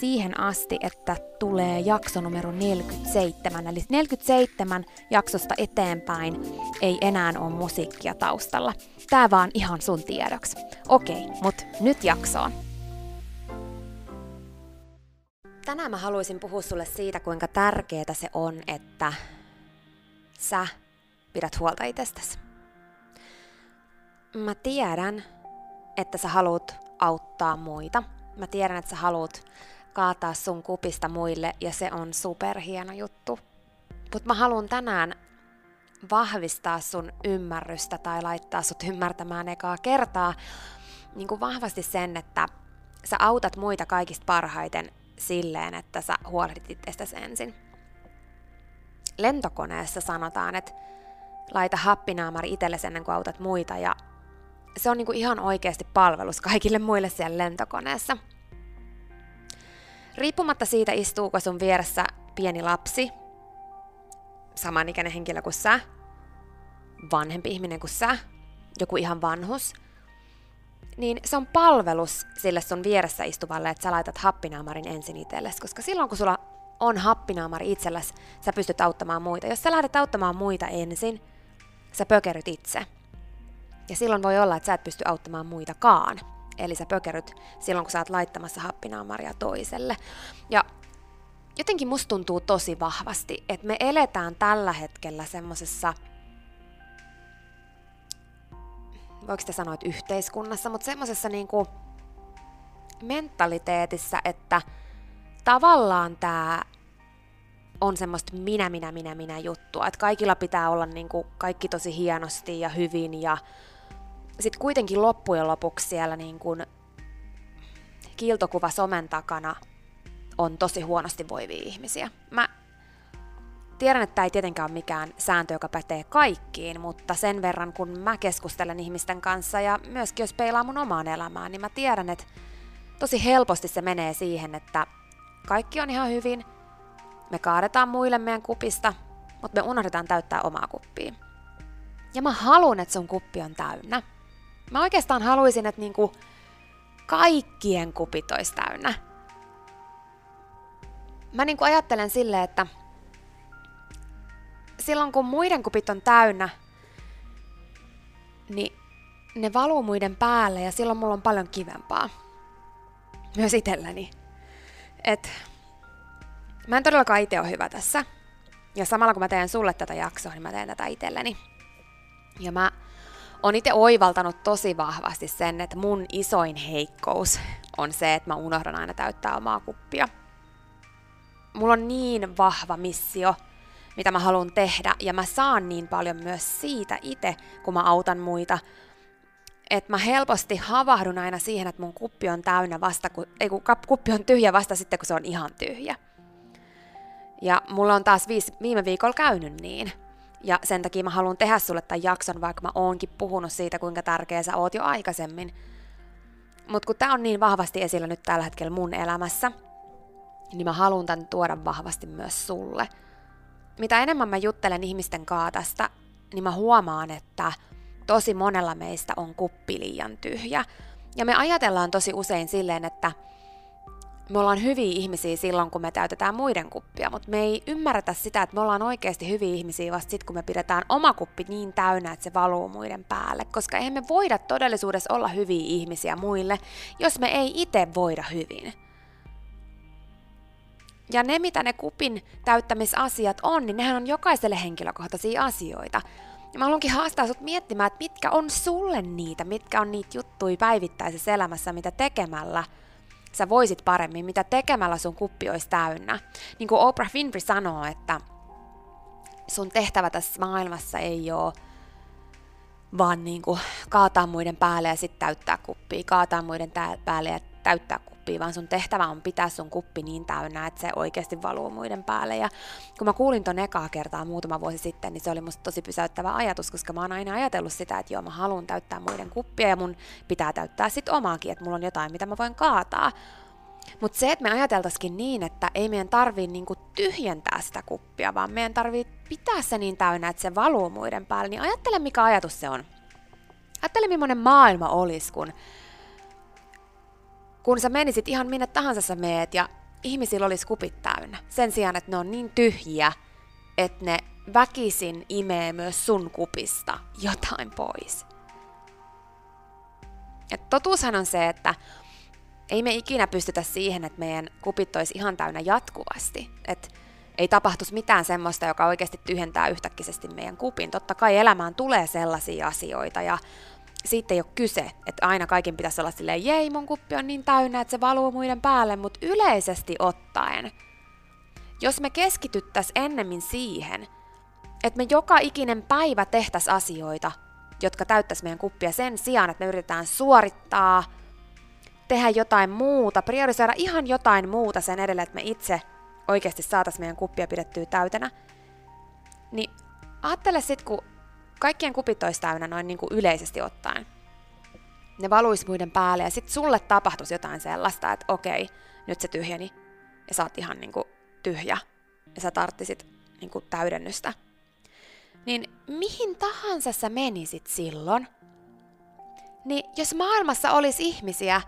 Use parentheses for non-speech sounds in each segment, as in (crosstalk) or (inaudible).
siihen asti, että tulee jakso numero 47. Eli 47 jaksosta eteenpäin ei enää ole musiikkia taustalla. Tää vaan ihan sun tiedoksi. Okei, mut nyt jaksoon. Tänään mä haluaisin puhua sulle siitä, kuinka tärkeää se on, että sä pidät huolta itsestäsi. Mä tiedän, että sä haluat auttaa muita. Mä tiedän, että sä haluat kaataa sun kupista muille ja se on superhieno juttu. Mutta mä haluan tänään vahvistaa sun ymmärrystä tai laittaa sut ymmärtämään ekaa kertaa niin kuin vahvasti sen, että sä autat muita kaikista parhaiten silleen, että sä huolehdit itsestäsi ensin. Lentokoneessa sanotaan, että laita happinaamari itsellesi ennen kuin autat muita ja se on niin kuin ihan oikeasti palvelus kaikille muille siellä lentokoneessa – Riippumatta siitä, istuuko sun vieressä pieni lapsi, samanikäinen henkilö kuin sä, vanhempi ihminen kuin sä, joku ihan vanhus, niin se on palvelus sille sun vieressä istuvalle, että sä laitat happinaamarin ensin itsellesi, koska silloin kun sulla on happinaamari itsellesi, sä pystyt auttamaan muita. Jos sä lähdet auttamaan muita ensin, sä pökeryt itse. Ja silloin voi olla, että sä et pysty auttamaan muitakaan. Eli sä pökeryt silloin, kun sä oot laittamassa happinaamaria toiselle. Ja jotenkin musta tuntuu tosi vahvasti, että me eletään tällä hetkellä semmosessa, voiko te sanoa, että yhteiskunnassa, mutta semmosessa niinku mentaliteetissa, että tavallaan tämä on semmoista minä, minä, minä, minä juttua. Että kaikilla pitää olla niinku kaikki tosi hienosti ja hyvin ja sitten kuitenkin loppujen lopuksi siellä niin kuin kiiltokuva somen takana on tosi huonosti voivia ihmisiä. Mä tiedän, että tämä ei tietenkään ole mikään sääntö, joka pätee kaikkiin, mutta sen verran kun mä keskustelen ihmisten kanssa ja myöskin jos peilaa mun omaan elämään, niin mä tiedän, että tosi helposti se menee siihen, että kaikki on ihan hyvin, me kaadetaan muille meidän kupista, mutta me unohdetaan täyttää omaa kuppia. Ja mä haluan, että sun kuppi on täynnä. Mä oikeastaan haluaisin, että niinku kaikkien kupit olisi täynnä. Mä niinku ajattelen silleen, että silloin kun muiden kupit on täynnä, niin ne valuu muiden päälle ja silloin mulla on paljon kivempaa. Myös itselläni. Et mä en todellakaan itse ole hyvä tässä. Ja samalla kun mä teen sulle tätä jaksoa, niin mä teen tätä itselleni. Ja mä oon itse oivaltanut tosi vahvasti sen, että mun isoin heikkous on se, että mä unohdan aina täyttää omaa kuppia. Mulla on niin vahva missio, mitä mä haluan tehdä, ja mä saan niin paljon myös siitä itse, kun mä autan muita, että mä helposti havahdun aina siihen, että mun kuppi on täynnä vasta, kun, ei kun kuppi on tyhjä vasta sitten, kun se on ihan tyhjä. Ja mulla on taas viis, viime viikolla käynyt niin. Ja sen takia mä haluan tehdä sulle tämän jakson, vaikka mä oonkin puhunut siitä, kuinka tärkeä sä oot jo aikaisemmin. Mutta kun tää on niin vahvasti esillä nyt tällä hetkellä mun elämässä, niin mä haluan tän tuoda vahvasti myös sulle. Mitä enemmän mä juttelen ihmisten kaa tästä, niin mä huomaan, että tosi monella meistä on kuppi liian tyhjä. Ja me ajatellaan tosi usein silleen, että me ollaan hyviä ihmisiä silloin, kun me täytetään muiden kuppia, mutta me ei ymmärretä sitä, että me ollaan oikeasti hyviä ihmisiä vasta sitten, kun me pidetään oma kuppi niin täynnä, että se valuu muiden päälle. Koska eihän me voida todellisuudessa olla hyviä ihmisiä muille, jos me ei itse voida hyvin. Ja ne, mitä ne kupin täyttämisasiat on, niin nehän on jokaiselle henkilökohtaisia asioita. Ja mä haluankin haastaa sut miettimään, että mitkä on sulle niitä, mitkä on niitä juttuja päivittäisessä elämässä, mitä tekemällä sä voisit paremmin, mitä tekemällä sun kuppi olisi täynnä. Niin kuin Oprah Winfrey sanoo, että sun tehtävä tässä maailmassa ei ole vaan niin kuin kaataa muiden päälle ja sitten täyttää kuppia, kaataa muiden päälle ja täyttää kuppia, vaan sun tehtävä on pitää sun kuppi niin täynnä, että se oikeasti valuu muiden päälle. Ja kun mä kuulin ton ekaa kertaa muutama vuosi sitten, niin se oli musta tosi pysäyttävä ajatus, koska mä oon aina ajatellut sitä, että joo, mä haluan täyttää muiden kuppia ja mun pitää täyttää sit omaakin, että mulla on jotain, mitä mä voin kaataa. Mutta se, että me ajateltaisikin niin, että ei meidän tarvii niinku tyhjentää sitä kuppia, vaan meidän tarvii pitää se niin täynnä, että se valuu muiden päälle, niin ajattele mikä ajatus se on. Ajattele millainen maailma olisi, kun kun sä menisit ihan minne tahansa sä meet ja ihmisillä olisi kupit täynnä. Sen sijaan, että ne on niin tyhjiä, että ne väkisin imee myös sun kupista jotain pois. Et totuushan on se, että ei me ikinä pystytä siihen, että meidän kupit olisi ihan täynnä jatkuvasti. Että ei tapahtuisi mitään semmoista, joka oikeasti tyhjentää yhtäkkisesti meidän kupin. Totta kai elämään tulee sellaisia asioita ja siitä ei ole kyse, että aina kaiken pitäisi olla silleen, jei mun kuppi on niin täynnä, että se valuu muiden päälle, mutta yleisesti ottaen, jos me keskityttäisiin ennemmin siihen, että me joka ikinen päivä tehtäisiin asioita, jotka täyttäisi meidän kuppia sen sijaan, että me yritetään suorittaa, tehdä jotain muuta, priorisoida ihan jotain muuta sen edelle, että me itse oikeasti saataisiin meidän kuppia pidettyä täytänä, niin ajattele sitten, kun kaikkien kupit olisi täynnä noin niin kuin yleisesti ottaen. Ne valuisi muiden päälle ja sitten sulle tapahtuisi jotain sellaista, että okei, nyt se tyhjeni ja sä oot ihan niin kuin tyhjä ja sä tarttisit niin kuin täydennystä. Niin mihin tahansa sä menisit silloin, niin jos maailmassa olisi ihmisiä,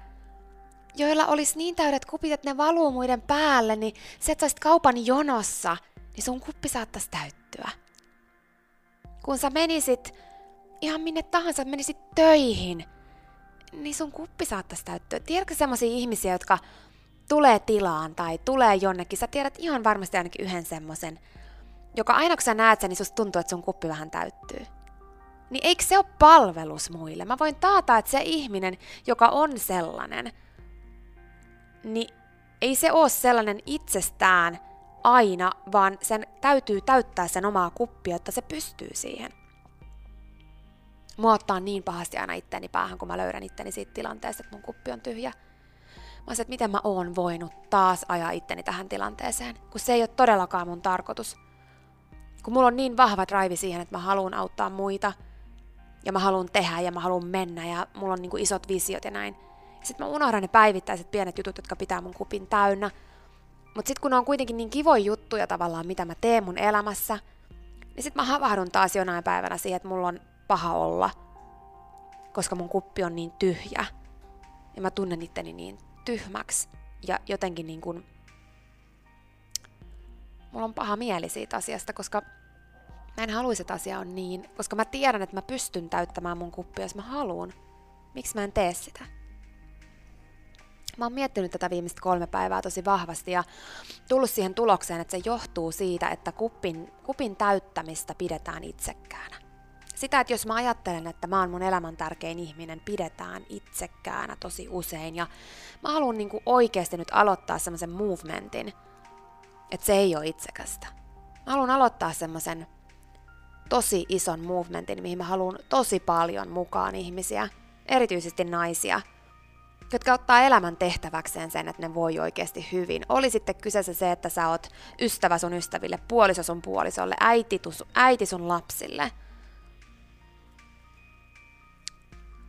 joilla olisi niin täydet kupit, että ne valuu muiden päälle, niin sä et saisit kaupan jonossa, niin sun kuppi saattaisi täyttyä kun sä menisit ihan minne tahansa, menisit töihin, niin sun kuppi saattaisi täyttyä. Tiedätkö semmoisia ihmisiä, jotka tulee tilaan tai tulee jonnekin, sä tiedät ihan varmasti ainakin yhden semmoisen, joka aina kun sä näet sen, niin susta tuntuu, että sun kuppi vähän täyttyy. Niin eikö se ole palvelus muille? Mä voin taata, että se ihminen, joka on sellainen, niin ei se ole sellainen itsestään, aina, vaan sen täytyy täyttää sen omaa kuppia, että se pystyy siihen. Mua niin pahasti aina itteni päähän, kun mä löydän itteni siitä tilanteesta, että mun kuppi on tyhjä. Mä sanoin, että miten mä oon voinut taas ajaa itteni tähän tilanteeseen, kun se ei ole todellakaan mun tarkoitus. Kun mulla on niin vahva drive siihen, että mä haluan auttaa muita, ja mä haluan tehdä, ja mä haluan mennä, ja mulla on niin isot visiot ja näin. Sitten mä unohdan ne päivittäiset pienet jutut, jotka pitää mun kupin täynnä. Mutta sitten kun on kuitenkin niin kivoja juttuja tavallaan, mitä mä teen mun elämässä, niin sitten mä havahdun taas jonain päivänä siihen, että mulla on paha olla, koska mun kuppi on niin tyhjä. Ja mä tunnen itteni niin tyhmäksi. Ja jotenkin niin kuin, mulla on paha mieli siitä asiasta, koska mä en haluaisi, että asia on niin, koska mä tiedän, että mä pystyn täyttämään mun kuppia, jos mä haluan. Miksi mä en tee sitä? Mä oon miettinyt tätä viimeistä kolme päivää tosi vahvasti ja tullut siihen tulokseen, että se johtuu siitä, että kupin, kupin täyttämistä pidetään itsekkäänä. Sitä, että jos mä ajattelen, että mä oon mun elämän tärkein ihminen, pidetään itsekkäänä tosi usein. Ja mä haluan niinku oikeasti nyt aloittaa semmoisen movementin, että se ei ole itsekästä. Mä haluan aloittaa semmoisen tosi ison movementin, mihin mä haluan tosi paljon mukaan ihmisiä, erityisesti naisia – jotka ottaa elämän tehtäväkseen sen, että ne voi oikeasti hyvin. Oli sitten kyseessä se, että sä oot ystävä sun ystäville, puoliso sun puolisolle, äiti, tus, äiti sun lapsille.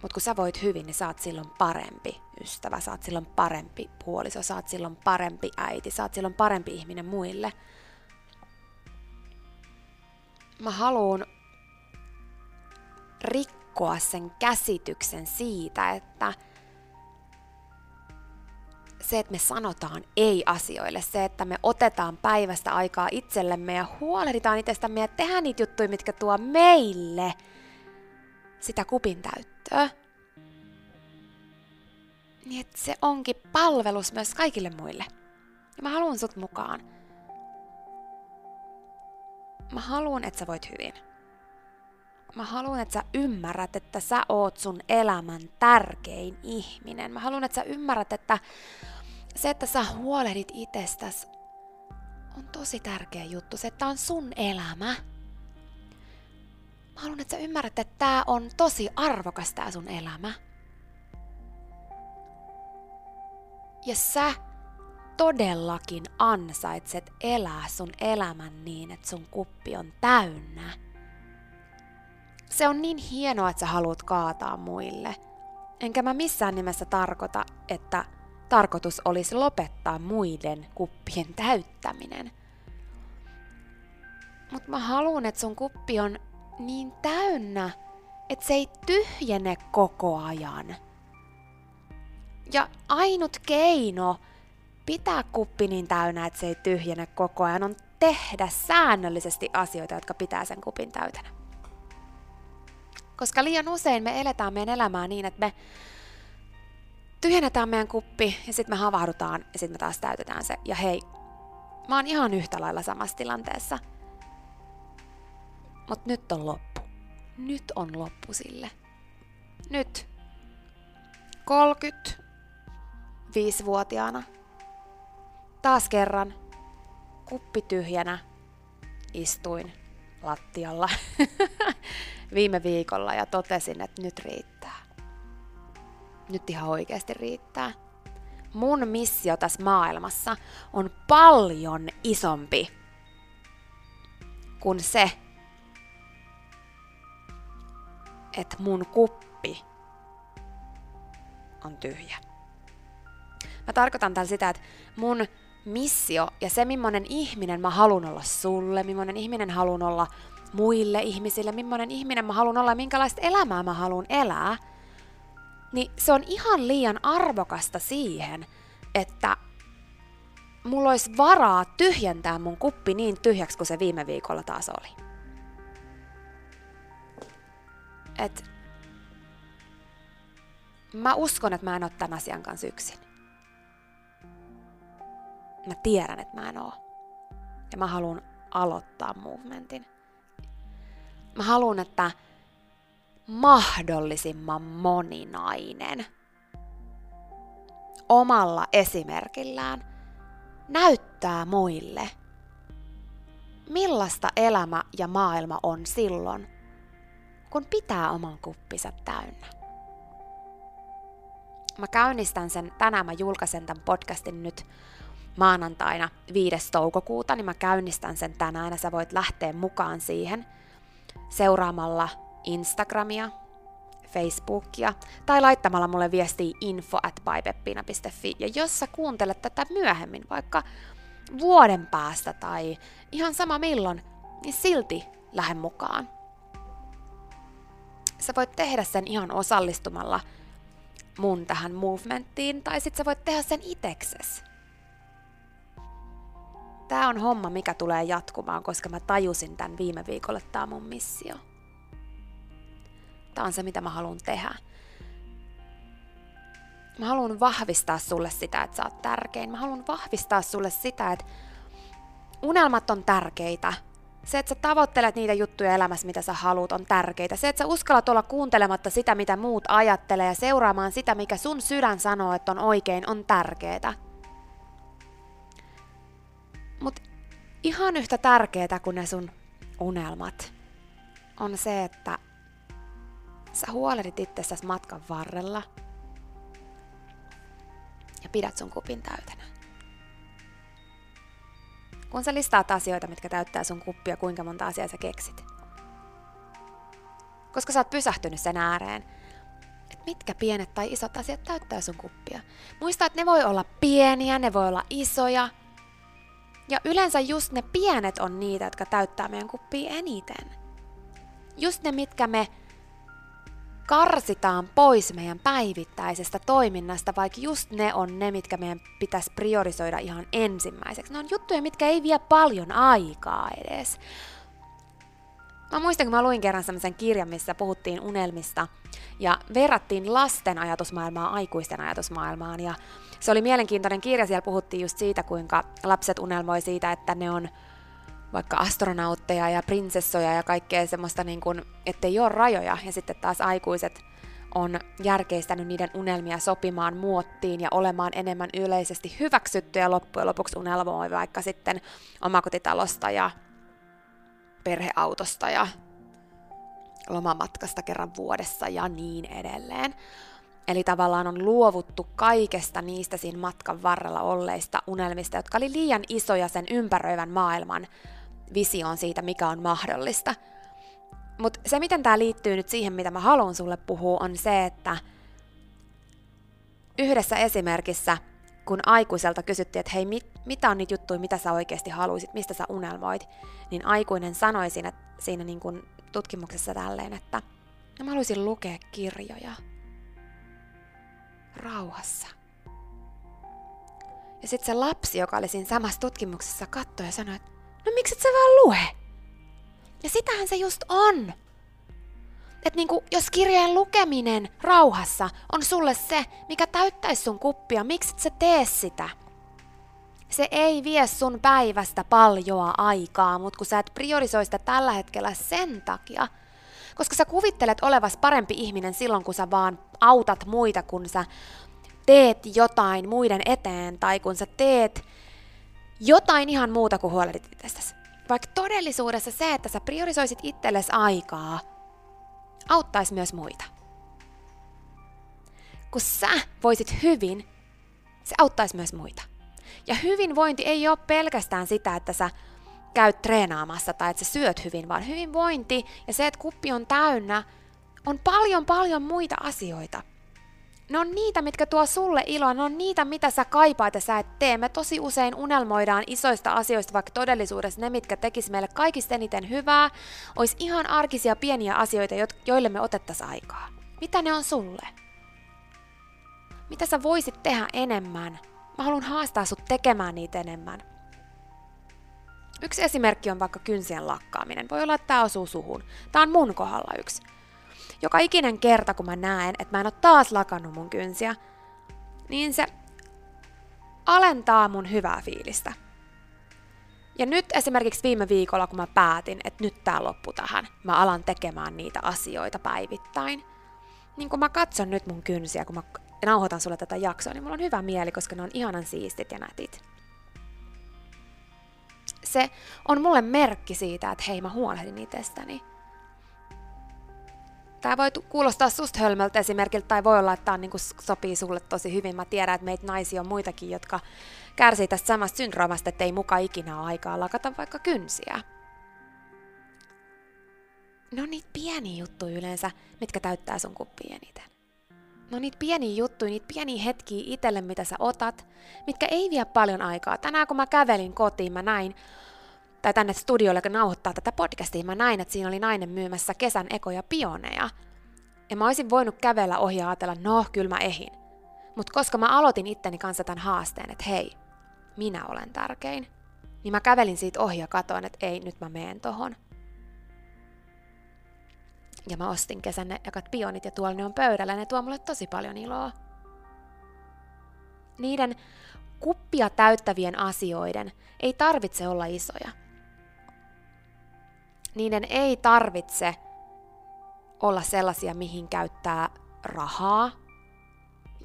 Mutta kun sä voit hyvin, niin sä oot silloin parempi ystävä, sä oot silloin parempi puoliso, sä oot silloin parempi äiti, sä oot silloin parempi ihminen muille. Mä haluan rikkoa sen käsityksen siitä, että – se, että me sanotaan ei asioille, se, että me otetaan päivästä aikaa itsellemme ja huolehditaan itsestämme ja tehdään niitä juttuja, mitkä tuo meille sitä kupin täyttöä. Niin että se onkin palvelus myös kaikille muille. Ja mä haluan sut mukaan. Mä haluan, että sä voit hyvin. Mä haluan, että sä ymmärrät, että sä oot sun elämän tärkein ihminen. Mä haluan, että sä ymmärrät, että se, että sä huolehdit itsestäsi, on tosi tärkeä juttu. Se, että on sun elämä. Mä haluan, että sä ymmärrät, että tää on tosi arvokas tää sun elämä. Ja sä todellakin ansaitset elää sun elämän niin, että sun kuppi on täynnä. Se on niin hienoa, että sä haluat kaataa muille. Enkä mä missään nimessä tarkoita, että tarkoitus olisi lopettaa muiden kuppien täyttäminen. Mutta mä haluan, että sun kuppi on niin täynnä, että se ei tyhjene koko ajan. Ja ainut keino pitää kuppi niin täynnä, että se ei tyhjene koko ajan, on tehdä säännöllisesti asioita, jotka pitää sen kupin täytänä. Koska liian usein me eletään meidän elämää niin, että me tyhjennetään meidän kuppi ja sitten me havahdutaan ja sitten me taas täytetään se. Ja hei, mä oon ihan yhtä lailla samassa tilanteessa. Mut nyt on loppu. Nyt on loppu sille. Nyt. 35-vuotiaana. Taas kerran. Kuppi tyhjänä. Istuin lattialla (laughs) viime viikolla ja totesin, että nyt riittää nyt ihan oikeasti riittää. Mun missio tässä maailmassa on paljon isompi kuin se, että mun kuppi on tyhjä. Mä tarkoitan tällä sitä, että mun missio ja se, millainen ihminen mä haluan olla sulle, millainen ihminen haluan olla muille ihmisille, millainen ihminen mä haluan olla ja minkälaista elämää mä haluan elää – niin se on ihan liian arvokasta siihen, että mulla olisi varaa tyhjentää mun kuppi niin tyhjäksi kuin se viime viikolla taas oli. Et mä uskon, että mä en ole tämän asian kanssa yksin. Mä tiedän, että mä en oo. Ja mä haluan aloittaa movementin. Mä haluan, että mahdollisimman moninainen. Omalla esimerkillään näyttää muille, millaista elämä ja maailma on silloin, kun pitää oman kuppinsa täynnä. Mä käynnistän sen, tänään mä julkaisen tämän podcastin nyt maanantaina 5. toukokuuta, niin mä käynnistän sen tänään ja sä voit lähteä mukaan siihen seuraamalla Instagramia, Facebookia tai laittamalla mulle viestiä info at Ja jos sä kuuntelet tätä myöhemmin, vaikka vuoden päästä tai ihan sama milloin, niin silti lähde mukaan. Sä voit tehdä sen ihan osallistumalla mun tähän movementtiin, tai sit sä voit tehdä sen itekses. Tää on homma, mikä tulee jatkumaan, koska mä tajusin tämän viime viikolla, tää on mun missio. On se, mitä mä haluan tehdä. Mä haluan vahvistaa sulle sitä, että sä oot tärkein. Mä haluan vahvistaa sulle sitä, että unelmat on tärkeitä. Se, että sä tavoittelet niitä juttuja elämässä, mitä sä haluat, on tärkeitä. Se, että sä uskallat olla kuuntelematta sitä, mitä muut ajattelee ja seuraamaan sitä, mikä sun sydän sanoo, että on oikein, on tärkeää. Mutta ihan yhtä tärkeää kuin ne sun unelmat on se, että sä huolehdit itsestäsi matkan varrella ja pidät sun kupin täytenä. Kun sä listaat asioita, mitkä täyttää sun kuppia, kuinka monta asiaa sä keksit. Koska sä oot pysähtynyt sen ääreen, että mitkä pienet tai isot asiat täyttää sun kuppia. Muista, että ne voi olla pieniä, ne voi olla isoja. Ja yleensä just ne pienet on niitä, jotka täyttää meidän kuppia eniten. Just ne, mitkä me karsitaan pois meidän päivittäisestä toiminnasta, vaikka just ne on ne, mitkä meidän pitäisi priorisoida ihan ensimmäiseksi. Ne on juttuja, mitkä ei vie paljon aikaa edes. Mä muistan, kun mä luin kerran sellaisen kirjan, missä puhuttiin unelmista ja verrattiin lasten ajatusmaailmaa aikuisten ajatusmaailmaan. Ja se oli mielenkiintoinen kirja, siellä puhuttiin just siitä, kuinka lapset unelmoi siitä, että ne on vaikka astronautteja ja prinsessoja ja kaikkea semmoista, niin kuin, ettei ole rajoja. Ja sitten taas aikuiset on järkeistänyt niiden unelmia sopimaan muottiin ja olemaan enemmän yleisesti hyväksyttyjä loppujen lopuksi unelmoi vaikka sitten omakotitalosta ja perheautosta ja lomamatkasta kerran vuodessa ja niin edelleen. Eli tavallaan on luovuttu kaikesta niistä siinä matkan varrella olleista unelmista, jotka oli liian isoja sen ympäröivän maailman visioon siitä, mikä on mahdollista. Mutta se, miten tämä liittyy nyt siihen, mitä mä haluan sulle puhua, on se, että yhdessä esimerkissä, kun aikuiselta kysyttiin, että hei, mit, mitä on niitä juttuja, mitä sä oikeasti haluaisit, mistä sä unelmoit, niin aikuinen sanoi siinä, siinä niin kun tutkimuksessa tälleen, että no mä haluaisin lukea kirjoja rauhassa. Ja sitten se lapsi, joka oli siinä samassa tutkimuksessa, katsoi ja sanoi, että no miksi et sä vaan lue? Ja sitähän se just on. Että niinku, jos kirjeen lukeminen rauhassa on sulle se, mikä täyttäisi sun kuppia, miksi et sä tee sitä? Se ei vie sun päivästä paljoa aikaa, mutta kun sä et priorisoi sitä tällä hetkellä sen takia, koska sä kuvittelet olevas parempi ihminen silloin, kun sä vaan autat muita, kun sä teet jotain muiden eteen tai kun sä teet jotain ihan muuta kuin huolehdit itsestäsi. Vaikka todellisuudessa se, että sä priorisoisit itsellesi aikaa, auttaisi myös muita. Kun sä voisit hyvin, se auttaisi myös muita. Ja hyvinvointi ei ole pelkästään sitä, että sä käyt treenaamassa tai että sä syöt hyvin, vaan hyvinvointi ja se, että kuppi on täynnä, on paljon paljon muita asioita – ne on niitä, mitkä tuo sulle iloa, ne on niitä, mitä sä kaipaat ja sä et tee. Me tosi usein unelmoidaan isoista asioista, vaikka todellisuudessa ne, mitkä tekis meille kaikista eniten hyvää, olisi ihan arkisia pieniä asioita, joille me otettaisiin aikaa. Mitä ne on sulle? Mitä sä voisit tehdä enemmän? Mä haluan haastaa sut tekemään niitä enemmän. Yksi esimerkki on vaikka kynsien lakkaaminen. Voi olla, että tämä osuu suhun. Tämä on mun kohdalla yksi joka ikinen kerta, kun mä näen, että mä en ole taas lakannut mun kynsiä, niin se alentaa mun hyvää fiilistä. Ja nyt esimerkiksi viime viikolla, kun mä päätin, että nyt tää loppu tähän, mä alan tekemään niitä asioita päivittäin, niin kun mä katson nyt mun kynsiä, kun mä nauhoitan sulle tätä jaksoa, niin mulla on hyvä mieli, koska ne on ihanan siistit ja nätit. Se on mulle merkki siitä, että hei mä huolehdin itsestäni. Tämä voi kuulostaa susta hölmöltä esimerkiltä, tai voi olla, että tämä niin sopii sulle tosi hyvin. Mä tiedän, että meitä naisia on muitakin, jotka kärsii tästä samasta syndroomasta, että ei muka ikinä ole aikaa lakata vaikka kynsiä. ne on niitä pieniä juttuja yleensä, mitkä täyttää sun kuppiin eniten. No niitä pieniä juttuja, niitä pieniä hetkiä itselle, mitä sä otat, mitkä ei vie paljon aikaa. Tänään kun mä kävelin kotiin, mä näin, tai tänne studiolle, nauhoittaa tätä podcastia, mä näin, että siinä oli nainen myymässä kesän ekoja pioneja. Ja mä olisin voinut kävellä ohi ja ajatella, no, kyllä mä ehin. Mutta koska mä aloitin itteni kanssa tämän haasteen, että hei, minä olen tärkein, niin mä kävelin siitä ohi ja katoin, että ei, nyt mä meen tohon. Ja mä ostin kesän ne ekat pionit ja tuolla ne on pöydällä ne tuo mulle tosi paljon iloa. Niiden kuppia täyttävien asioiden ei tarvitse olla isoja. Niiden ei tarvitse olla sellaisia, mihin käyttää rahaa.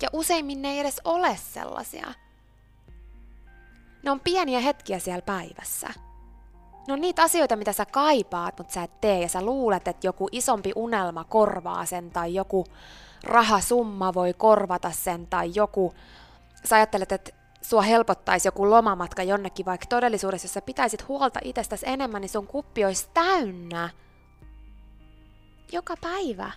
Ja useimmin ne ei edes ole sellaisia. Ne on pieniä hetkiä siellä päivässä. Ne on niitä asioita, mitä sä kaipaat, mutta sä et tee ja sä luulet, että joku isompi unelma korvaa sen tai joku rahasumma voi korvata sen tai joku, sä ajattelet, että sua helpottaisi joku lomamatka jonnekin, vaikka todellisuudessa, jos sä pitäisit huolta itsestäsi enemmän, niin sun kuppi olisi täynnä. Joka päivä.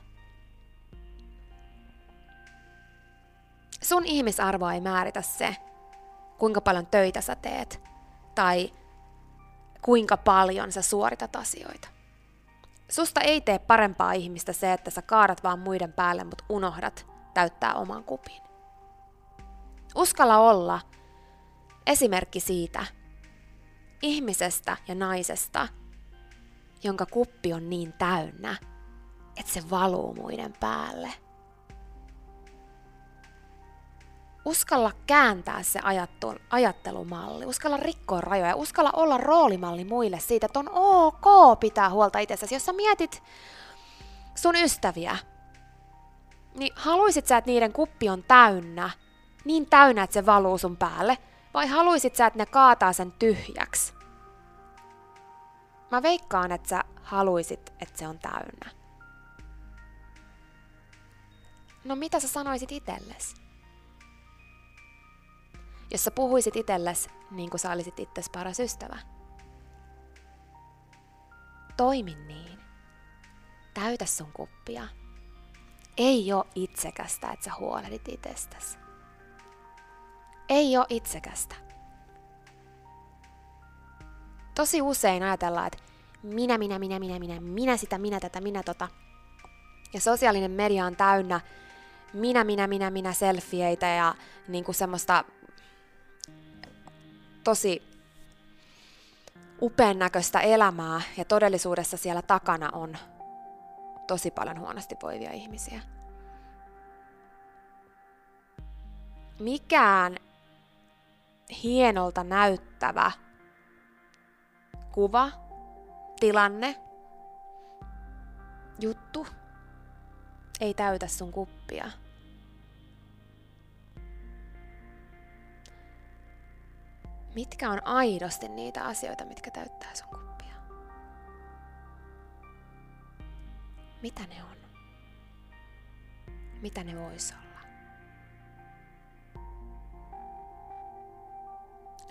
Sun ihmisarvoa ei määritä se, kuinka paljon töitä sä teet, tai kuinka paljon sä suoritat asioita. Susta ei tee parempaa ihmistä se, että sä kaadat vaan muiden päälle, mutta unohdat täyttää oman kupin. Uskalla olla esimerkki siitä ihmisestä ja naisesta, jonka kuppi on niin täynnä, että se valuu muiden päälle – uskalla kääntää se ajattelumalli, uskalla rikkoa rajoja, uskalla olla roolimalli muille siitä, että on ok pitää huolta itsestäsi. Jos sä mietit sun ystäviä, niin haluisit sä, että niiden kuppi on täynnä, niin täynnä, että se valuu sun päälle, vai haluisit sä, että ne kaataa sen tyhjäksi? Mä veikkaan, että sä haluisit, että se on täynnä. No mitä sä sanoisit itsellesi? jos sä puhuisit itsellesi niin kuin sä olisit itsesi paras ystävä. Toimi niin. Täytä sun kuppia. Ei ole itsekästä, että sä huolehdit itsestäsi. Ei ole itsekästä. Tosi usein ajatellaan, että minä, minä, minä, minä, minä, minä sitä, minä tätä, minä tota. Ja sosiaalinen media on täynnä minä, minä, minä, minä selfieitä ja niin kuin semmoista tosi upean näköistä elämää ja todellisuudessa siellä takana on tosi paljon huonosti voivia ihmisiä. Mikään hienolta näyttävä kuva, tilanne, juttu ei täytä sun kuppia. mitkä on aidosti niitä asioita, mitkä täyttää sun kuppia. Mitä ne on? Mitä ne vois olla?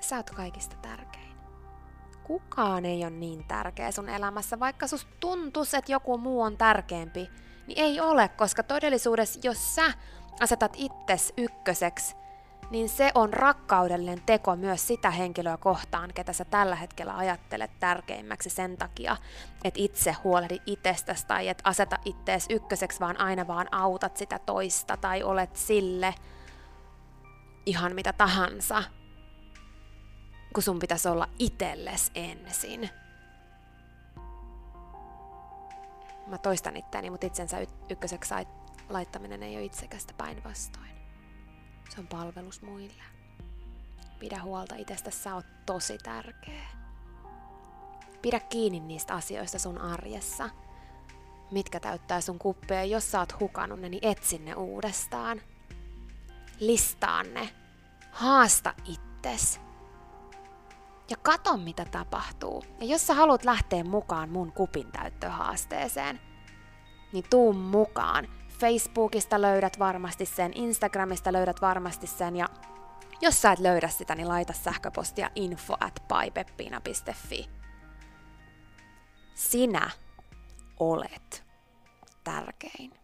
Sä oot kaikista tärkein. Kukaan ei ole niin tärkeä sun elämässä, vaikka sus tuntuisi, että joku muu on tärkeämpi, niin ei ole, koska todellisuudessa, jos sä asetat itses ykköseksi, niin se on rakkaudellinen teko myös sitä henkilöä kohtaan, ketä sä tällä hetkellä ajattelet tärkeimmäksi sen takia, että itse huolehdi itsestäsi tai et aseta ittees ykköseksi, vaan aina vaan autat sitä toista tai olet sille ihan mitä tahansa, kun sun pitäisi olla itelles ensin. Mä toistan itseäni, mutta itsensä ykköseksi laittaminen ei ole itsekästä päinvastoin. Se on palvelus muille. Pidä huolta itsestä, sä oot tosi tärkeä. Pidä kiinni niistä asioista sun arjessa, mitkä täyttää sun kuppeja. Jos sä oot hukannut ne, niin etsi ne uudestaan. Listaa ne. Haasta itses. Ja kato, mitä tapahtuu. Ja jos sä haluat lähteä mukaan mun kupin täyttöhaasteeseen, niin tuu mukaan. Facebookista löydät varmasti sen, Instagramista löydät varmasti sen ja jos sä et löydä sitä, niin laita sähköpostia info at Sinä olet tärkein.